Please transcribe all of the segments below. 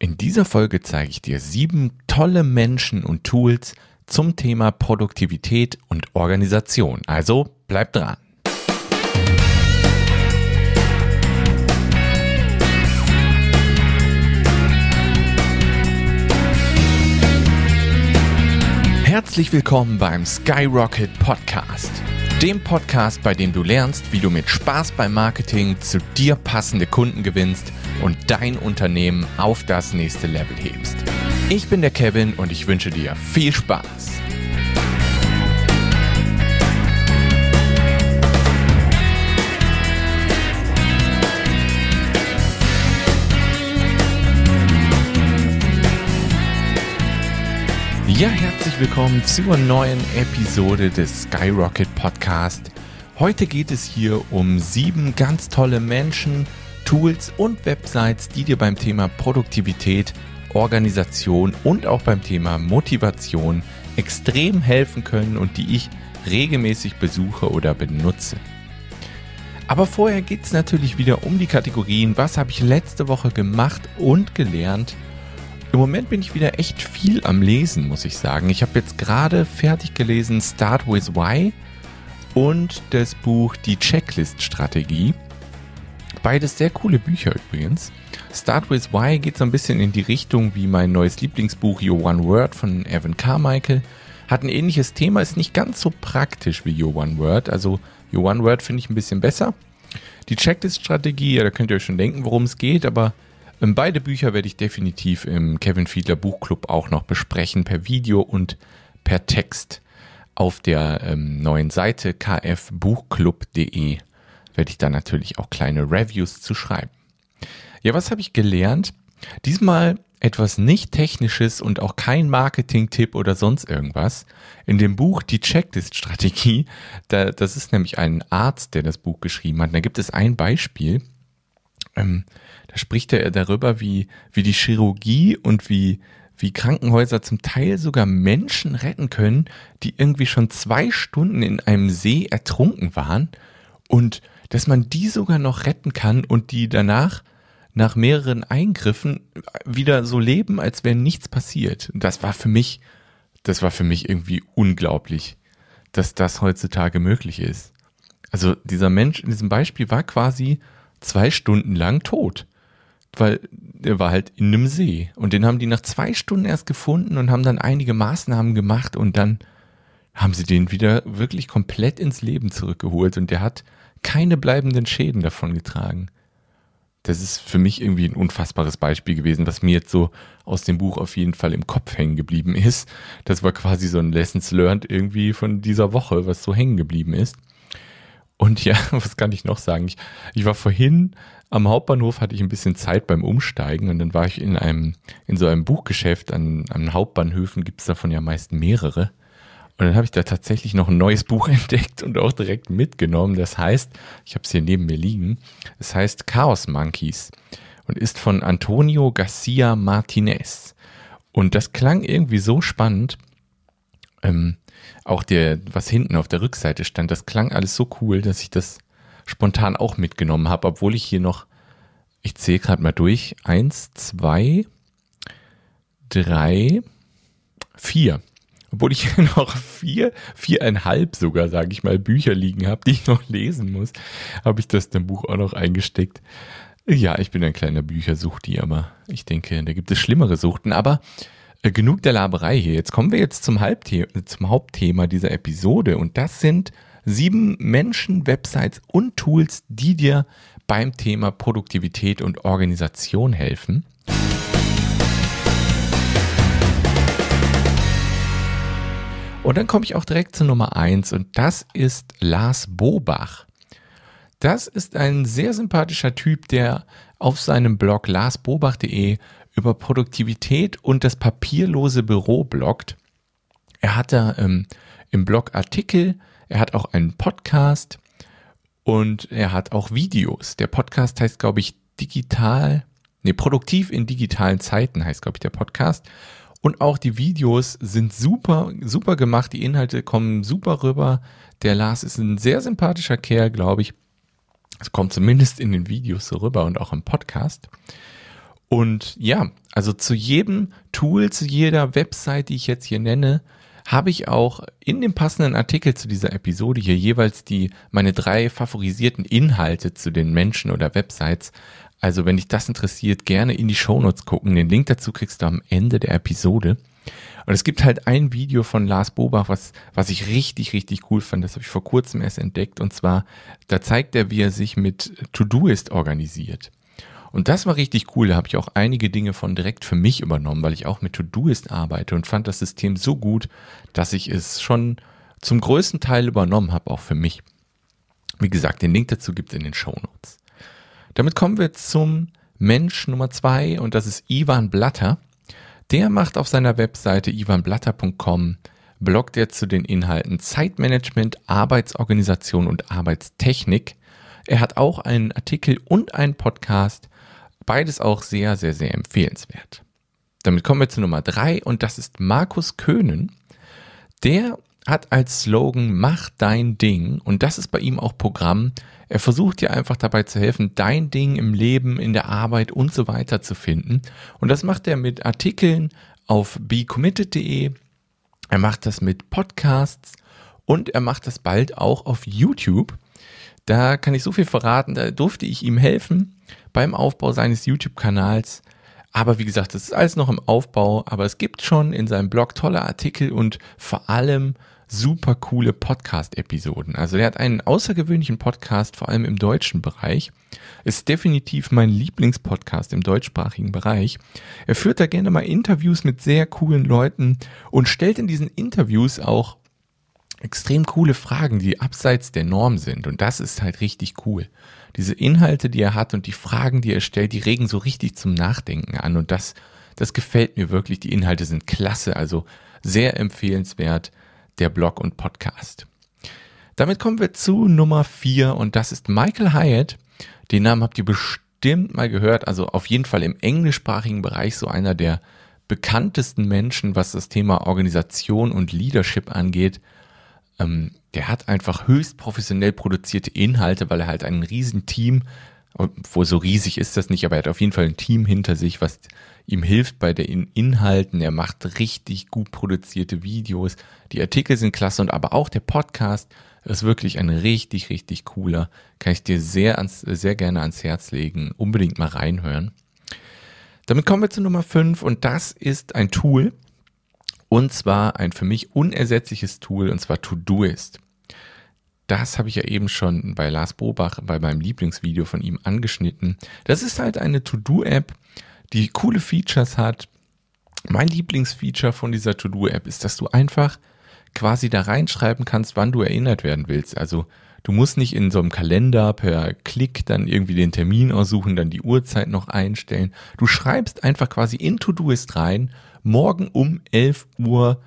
In dieser Folge zeige ich dir sieben tolle Menschen und Tools zum Thema Produktivität und Organisation. Also bleib dran. Herzlich willkommen beim Skyrocket Podcast. Dem Podcast, bei dem du lernst, wie du mit Spaß beim Marketing zu dir passende Kunden gewinnst und dein Unternehmen auf das nächste Level hebst. Ich bin der Kevin und ich wünsche dir viel Spaß. Ja, herzlich willkommen zur neuen Episode des Skyrocket Podcast. Heute geht es hier um sieben ganz tolle Menschen, Tools und Websites, die dir beim Thema Produktivität, Organisation und auch beim Thema Motivation extrem helfen können und die ich regelmäßig besuche oder benutze. Aber vorher geht es natürlich wieder um die Kategorien, was habe ich letzte Woche gemacht und gelernt. Im Moment bin ich wieder echt viel am Lesen, muss ich sagen. Ich habe jetzt gerade fertig gelesen Start with Why und das Buch Die Checklist-Strategie. Beides sehr coole Bücher übrigens. Start with Why geht so ein bisschen in die Richtung wie mein neues Lieblingsbuch Your One Word von Evan Carmichael. Hat ein ähnliches Thema, ist nicht ganz so praktisch wie Your One Word. Also Your One Word finde ich ein bisschen besser. Die Checklist-Strategie, ja, da könnt ihr euch schon denken, worum es geht, aber beide Bücher werde ich definitiv im Kevin Fiedler Buchclub auch noch besprechen, per Video und per Text auf der ähm, neuen Seite kfbuchclub.de werde ich da natürlich auch kleine Reviews zu schreiben. Ja, was habe ich gelernt? Diesmal etwas nicht technisches und auch kein Marketing-Tipp oder sonst irgendwas. In dem Buch Die Checklist-Strategie, da, das ist nämlich ein Arzt, der das Buch geschrieben hat. Da gibt es ein Beispiel. Ähm, da spricht er darüber, wie, wie die Chirurgie und wie, wie Krankenhäuser zum Teil sogar Menschen retten können, die irgendwie schon zwei Stunden in einem See ertrunken waren und dass man die sogar noch retten kann und die danach nach mehreren Eingriffen wieder so leben, als wäre nichts passiert. Das war für mich, das war für mich irgendwie unglaublich, dass das heutzutage möglich ist. Also dieser Mensch in diesem Beispiel war quasi zwei Stunden lang tot, weil er war halt in einem See und den haben die nach zwei Stunden erst gefunden und haben dann einige Maßnahmen gemacht und dann haben sie den wieder wirklich komplett ins Leben zurückgeholt und der hat keine bleibenden Schäden davon getragen. Das ist für mich irgendwie ein unfassbares Beispiel gewesen, was mir jetzt so aus dem Buch auf jeden Fall im Kopf hängen geblieben ist. Das war quasi so ein Lessons learned irgendwie von dieser Woche, was so hängen geblieben ist. Und ja, was kann ich noch sagen? Ich, ich war vorhin am Hauptbahnhof, hatte ich ein bisschen Zeit beim Umsteigen und dann war ich in einem, in so einem Buchgeschäft an, an Hauptbahnhöfen, gibt es davon ja meist mehrere. Und dann habe ich da tatsächlich noch ein neues Buch entdeckt und auch direkt mitgenommen. Das heißt, ich habe es hier neben mir liegen, es heißt Chaos Monkeys und ist von Antonio Garcia Martinez. Und das klang irgendwie so spannend. Ähm, auch der, was hinten auf der Rückseite stand, das klang alles so cool, dass ich das spontan auch mitgenommen habe, obwohl ich hier noch, ich zähle gerade mal durch, eins, zwei, drei, vier obwohl ich noch vier, viereinhalb sogar, sage ich mal, Bücher liegen habe, die ich noch lesen muss, habe ich das dem Buch auch noch eingesteckt. Ja, ich bin ein kleiner Büchersuchti, aber ich denke, da gibt es schlimmere Suchten. Aber genug der Laberei hier. Jetzt kommen wir jetzt zum, zum Hauptthema dieser Episode und das sind sieben Menschen, Websites und Tools, die dir beim Thema Produktivität und Organisation helfen. Und dann komme ich auch direkt zu Nummer eins und das ist Lars Bobach. Das ist ein sehr sympathischer Typ, der auf seinem Blog larsbobach.de über Produktivität und das papierlose Büro bloggt. Er hat da ähm, im Blog Artikel, er hat auch einen Podcast und er hat auch Videos. Der Podcast heißt, glaube ich, digital, nee, produktiv in digitalen Zeiten heißt, glaube ich, der Podcast. Und auch die Videos sind super, super gemacht. Die Inhalte kommen super rüber. Der Lars ist ein sehr sympathischer Kerl, glaube ich. Es kommt zumindest in den Videos so rüber und auch im Podcast. Und ja, also zu jedem Tool, zu jeder Website, die ich jetzt hier nenne, habe ich auch in dem passenden Artikel zu dieser Episode hier jeweils die meine drei favorisierten Inhalte zu den Menschen oder Websites. Also wenn dich das interessiert, gerne in die Shownotes gucken. Den Link dazu kriegst du am Ende der Episode. Und es gibt halt ein Video von Lars Bobach, was, was ich richtig, richtig cool fand. Das habe ich vor kurzem erst entdeckt. Und zwar, da zeigt er, wie er sich mit To-Doist organisiert. Und das war richtig cool. Da habe ich auch einige Dinge von direkt für mich übernommen, weil ich auch mit Todoist arbeite und fand das System so gut, dass ich es schon zum größten Teil übernommen habe, auch für mich. Wie gesagt, den Link dazu gibt es in den Show Notes. Damit kommen wir zum Mensch Nummer zwei und das ist Ivan Blatter. Der macht auf seiner Webseite ivanblatter.com bloggt er zu den Inhalten Zeitmanagement, Arbeitsorganisation und Arbeitstechnik. Er hat auch einen Artikel und einen Podcast Beides auch sehr, sehr, sehr empfehlenswert. Damit kommen wir zu Nummer drei und das ist Markus Köhnen. Der hat als Slogan Mach dein Ding und das ist bei ihm auch Programm. Er versucht dir einfach dabei zu helfen, dein Ding im Leben, in der Arbeit und so weiter zu finden. Und das macht er mit Artikeln auf becommitted.de. Er macht das mit Podcasts und er macht das bald auch auf YouTube. Da kann ich so viel verraten, da durfte ich ihm helfen beim Aufbau seines YouTube-Kanals. Aber wie gesagt, das ist alles noch im Aufbau, aber es gibt schon in seinem Blog tolle Artikel und vor allem super coole Podcast-Episoden. Also der hat einen außergewöhnlichen Podcast, vor allem im deutschen Bereich. Ist definitiv mein Lieblingspodcast im deutschsprachigen Bereich. Er führt da gerne mal Interviews mit sehr coolen Leuten und stellt in diesen Interviews auch extrem coole Fragen, die abseits der Norm sind. Und das ist halt richtig cool. Diese Inhalte, die er hat und die Fragen, die er stellt, die regen so richtig zum Nachdenken an. Und das, das gefällt mir wirklich. Die Inhalte sind klasse, also sehr empfehlenswert, der Blog und Podcast. Damit kommen wir zu Nummer vier und das ist Michael Hyatt. Den Namen habt ihr bestimmt mal gehört, also auf jeden Fall im englischsprachigen Bereich so einer der bekanntesten Menschen, was das Thema Organisation und Leadership angeht ähm, der hat einfach höchst professionell produzierte Inhalte, weil er halt ein riesen Team, wo so riesig ist das nicht, aber er hat auf jeden Fall ein Team hinter sich, was ihm hilft bei den Inhalten. Er macht richtig gut produzierte Videos. Die Artikel sind klasse und aber auch der Podcast ist wirklich ein richtig, richtig cooler. Kann ich dir sehr, ans, sehr gerne ans Herz legen. Unbedingt mal reinhören. Damit kommen wir zu Nummer 5 und das ist ein Tool, und zwar ein für mich unersetzliches Tool, und zwar Todoist. Das habe ich ja eben schon bei Lars Bobach, bei meinem Lieblingsvideo von ihm angeschnitten. Das ist halt eine To-Do-App, die coole Features hat. Mein Lieblingsfeature von dieser To-Do-App ist, dass du einfach quasi da reinschreiben kannst, wann du erinnert werden willst. Also du musst nicht in so einem Kalender per Klick dann irgendwie den Termin aussuchen, dann die Uhrzeit noch einstellen. Du schreibst einfach quasi in To-Doist rein morgen um 11 Uhr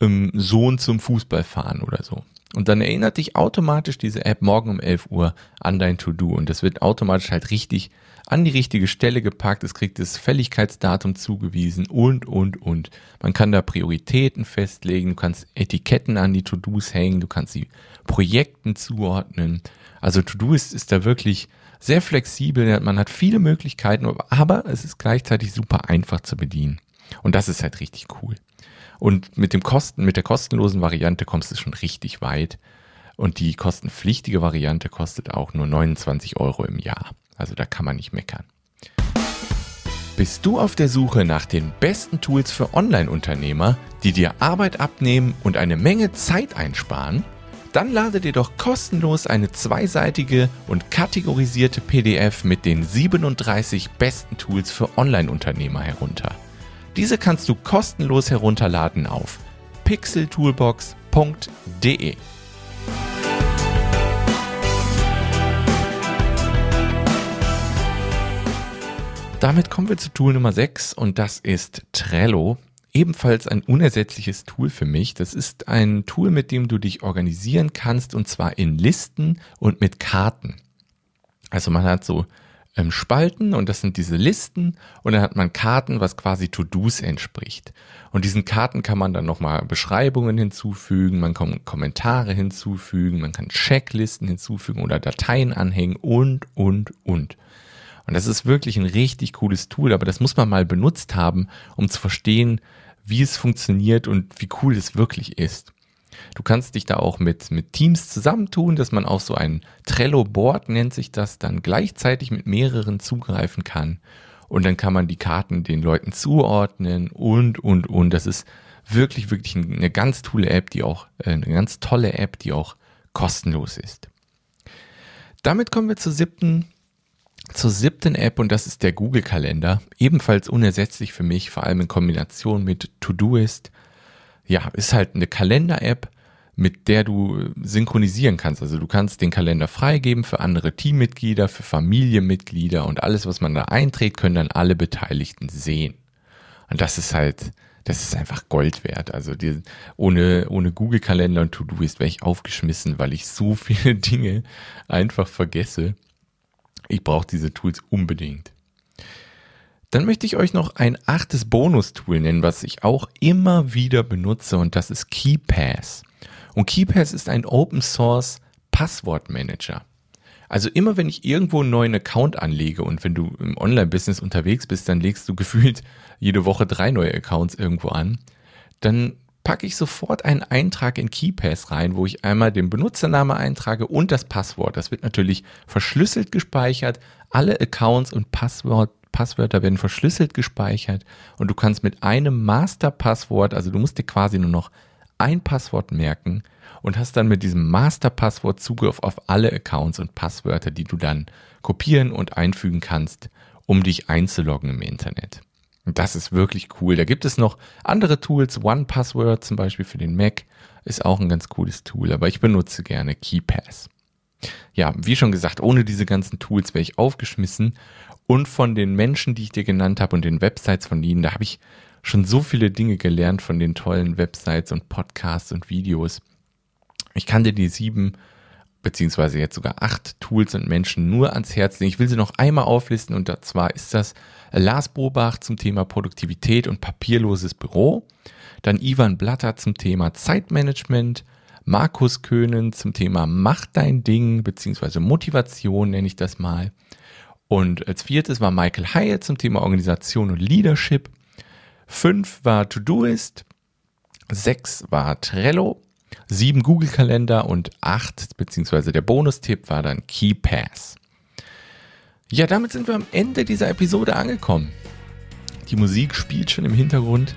ähm, Sohn zum Fußball fahren oder so. Und dann erinnert dich automatisch diese App morgen um 11 Uhr an dein To-Do und das wird automatisch halt richtig an die richtige Stelle gepackt. Es kriegt das Fälligkeitsdatum zugewiesen und, und, und. Man kann da Prioritäten festlegen. Du kannst Etiketten an die To-Dos hängen. Du kannst sie Projekten zuordnen. Also To-Do ist, ist da wirklich sehr flexibel. Man hat viele Möglichkeiten, aber es ist gleichzeitig super einfach zu bedienen. Und das ist halt richtig cool. Und mit dem Kosten, mit der kostenlosen Variante kommst du schon richtig weit. Und die kostenpflichtige Variante kostet auch nur 29 Euro im Jahr. Also da kann man nicht meckern. Bist du auf der Suche nach den besten Tools für Online-Unternehmer, die dir Arbeit abnehmen und eine Menge Zeit einsparen? Dann lade dir doch kostenlos eine zweiseitige und kategorisierte PDF mit den 37 besten Tools für Online-Unternehmer herunter. Diese kannst du kostenlos herunterladen auf pixeltoolbox.de. Damit kommen wir zu Tool Nummer 6 und das ist Trello. Ebenfalls ein unersetzliches Tool für mich. Das ist ein Tool, mit dem du dich organisieren kannst und zwar in Listen und mit Karten. Also man hat so ähm, Spalten und das sind diese Listen und dann hat man Karten, was quasi To-Dos entspricht. Und diesen Karten kann man dann nochmal Beschreibungen hinzufügen, man kann Kommentare hinzufügen, man kann Checklisten hinzufügen oder Dateien anhängen und, und, und. Und das ist wirklich ein richtig cooles Tool, aber das muss man mal benutzt haben, um zu verstehen, wie es funktioniert und wie cool es wirklich ist. Du kannst dich da auch mit, mit Teams zusammentun, dass man auf so ein Trello-Board nennt sich das, dann gleichzeitig mit mehreren zugreifen kann. Und dann kann man die Karten den Leuten zuordnen und, und, und. Das ist wirklich, wirklich eine ganz tolle App, die auch, äh, eine ganz tolle App, die auch kostenlos ist. Damit kommen wir zur siebten, zur siebten App und das ist der Google Kalender. Ebenfalls unersetzlich für mich, vor allem in Kombination mit Todoist. Ja, ist halt eine Kalender-App, mit der du synchronisieren kannst. Also du kannst den Kalender freigeben für andere Teammitglieder, für Familienmitglieder und alles, was man da einträgt, können dann alle Beteiligten sehen. Und das ist halt, das ist einfach Gold wert. Also die, ohne, ohne Google Kalender und To-Do-Ist wäre ich aufgeschmissen, weil ich so viele Dinge einfach vergesse. Ich brauche diese Tools unbedingt. Dann möchte ich euch noch ein achtes Bonus-Tool nennen, was ich auch immer wieder benutze und das ist KeyPass. Und KeyPass ist ein Open Source Passwortmanager. Also immer wenn ich irgendwo einen neuen Account anlege und wenn du im Online-Business unterwegs bist, dann legst du gefühlt jede Woche drei neue Accounts irgendwo an, dann packe ich sofort einen Eintrag in KeyPass rein, wo ich einmal den Benutzername eintrage und das Passwort. Das wird natürlich verschlüsselt gespeichert. Alle Accounts und Passwort, Passwörter werden verschlüsselt gespeichert und du kannst mit einem Masterpasswort, also du musst dir quasi nur noch ein Passwort merken und hast dann mit diesem Masterpasswort Zugriff auf alle Accounts und Passwörter, die du dann kopieren und einfügen kannst, um dich einzuloggen im Internet. Und das ist wirklich cool. Da gibt es noch andere Tools. One Password zum Beispiel für den Mac ist auch ein ganz cooles Tool, aber ich benutze gerne KeyPass. Ja, wie schon gesagt, ohne diese ganzen Tools wäre ich aufgeschmissen. Und von den Menschen, die ich dir genannt habe und den Websites von ihnen, da habe ich schon so viele Dinge gelernt von den tollen Websites und Podcasts und Videos. Ich kann dir die sieben beziehungsweise jetzt sogar acht Tools und Menschen nur ans Herz legen. Ich will sie noch einmal auflisten und zwar ist das Lars Bobach zum Thema Produktivität und papierloses Büro, dann Ivan Blatter zum Thema Zeitmanagement, Markus Köhnen zum Thema Mach dein Ding beziehungsweise Motivation nenne ich das mal. Und als viertes war Michael Hyatt zum Thema Organisation und Leadership. Fünf war Todoist, sechs war Trello, sieben Google-Kalender und acht, beziehungsweise der Bonustipp war dann KeyPass. Ja, damit sind wir am Ende dieser Episode angekommen. Die Musik spielt schon im Hintergrund.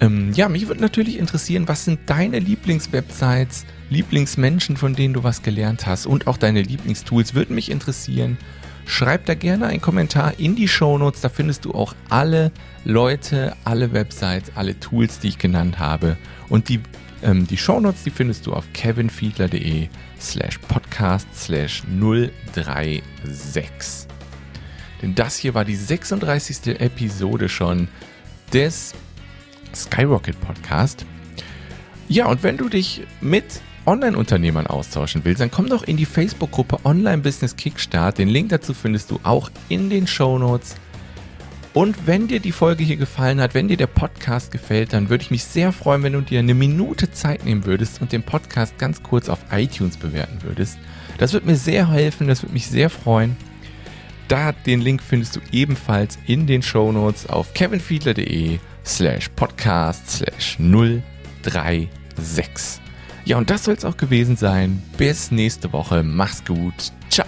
Ähm, ja, mich würde natürlich interessieren, was sind deine Lieblingswebsites, Lieblingsmenschen, von denen du was gelernt hast und auch deine Lieblingstools, würden mich interessieren. Schreib da gerne einen Kommentar in die Show Notes. Da findest du auch alle Leute, alle Websites, alle Tools, die ich genannt habe. Und die, ähm, die Shownotes, die findest du auf kevinfiedler.de slash podcast slash 036. Denn das hier war die 36. Episode schon des Skyrocket Podcast. Ja, und wenn du dich mit Online-Unternehmern austauschen willst, dann komm doch in die Facebook-Gruppe Online Business Kickstart. Den Link dazu findest du auch in den Show Notes. Und wenn dir die Folge hier gefallen hat, wenn dir der Podcast gefällt, dann würde ich mich sehr freuen, wenn du dir eine Minute Zeit nehmen würdest und den Podcast ganz kurz auf iTunes bewerten würdest. Das wird mir sehr helfen, das würde mich sehr freuen. Da den Link findest du ebenfalls in den Show Notes auf kevinfiedler.de slash podcast slash 036. Ja, und das soll es auch gewesen sein. Bis nächste Woche. Mach's gut. Ciao.